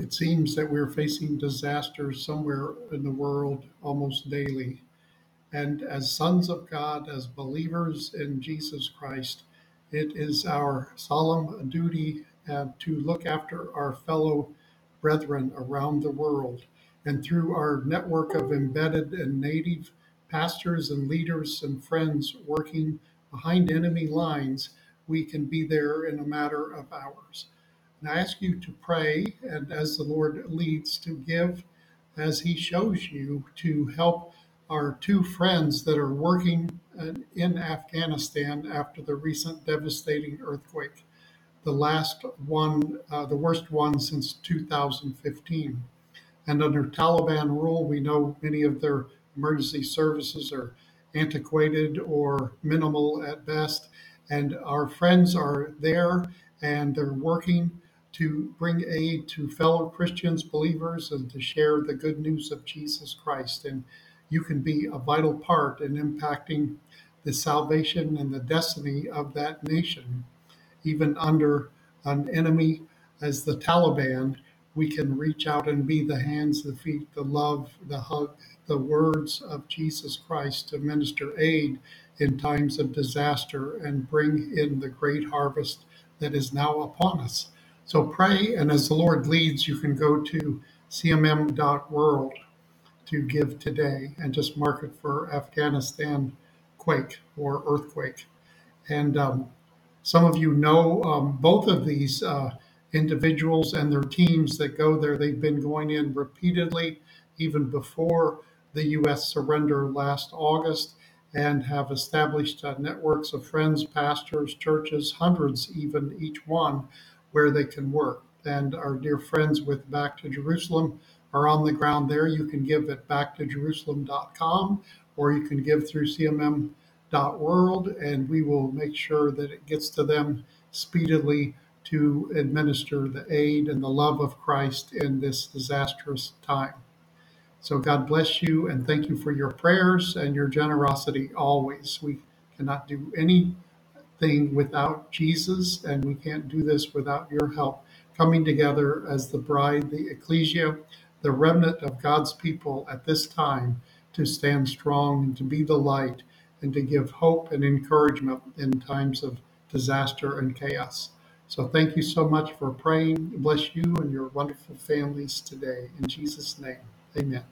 It seems that we're facing disasters somewhere in the world almost daily. And as sons of God, as believers in Jesus Christ, it is our solemn duty uh, to look after our fellow brethren around the world. And through our network of embedded and native pastors and leaders and friends working behind enemy lines, we can be there in a matter of hours. And I ask you to pray and as the Lord leads to give as He shows you to help our two friends that are working uh, in Afghanistan after the recent devastating earthquake, the last one, uh, the worst one since 2015. And under Taliban rule, we know many of their emergency services are antiquated or minimal at best. And our friends are there and they're working to bring aid to fellow Christians, believers, and to share the good news of Jesus Christ. And you can be a vital part in impacting the salvation and the destiny of that nation. Even under an enemy as the Taliban, we can reach out and be the hands, the feet, the love, the hug, the words of Jesus Christ to minister aid in times of disaster and bring in the great harvest that is now upon us. So pray, and as the Lord leads, you can go to cmm.world to give today and just mark it for Afghanistan quake or earthquake. And um, some of you know um, both of these uh, individuals and their teams that go there. They've been going in repeatedly, even before the U.S. surrender last August, and have established uh, networks of friends, pastors, churches, hundreds even each one where they can work. And our dear friends with Back to Jerusalem are on the ground there. You can give at backtojerusalem.com or you can give through cmm.world, and we will make sure that it gets to them speedily to administer the aid and the love of Christ in this disastrous time. So God bless you and thank you for your prayers and your generosity always. We cannot do any thing without Jesus, and we can't do this without your help. Coming together as the bride, the ecclesia, the remnant of God's people at this time to stand strong and to be the light and to give hope and encouragement in times of disaster and chaos. So thank you so much for praying. Bless you and your wonderful families today. In Jesus' name, amen.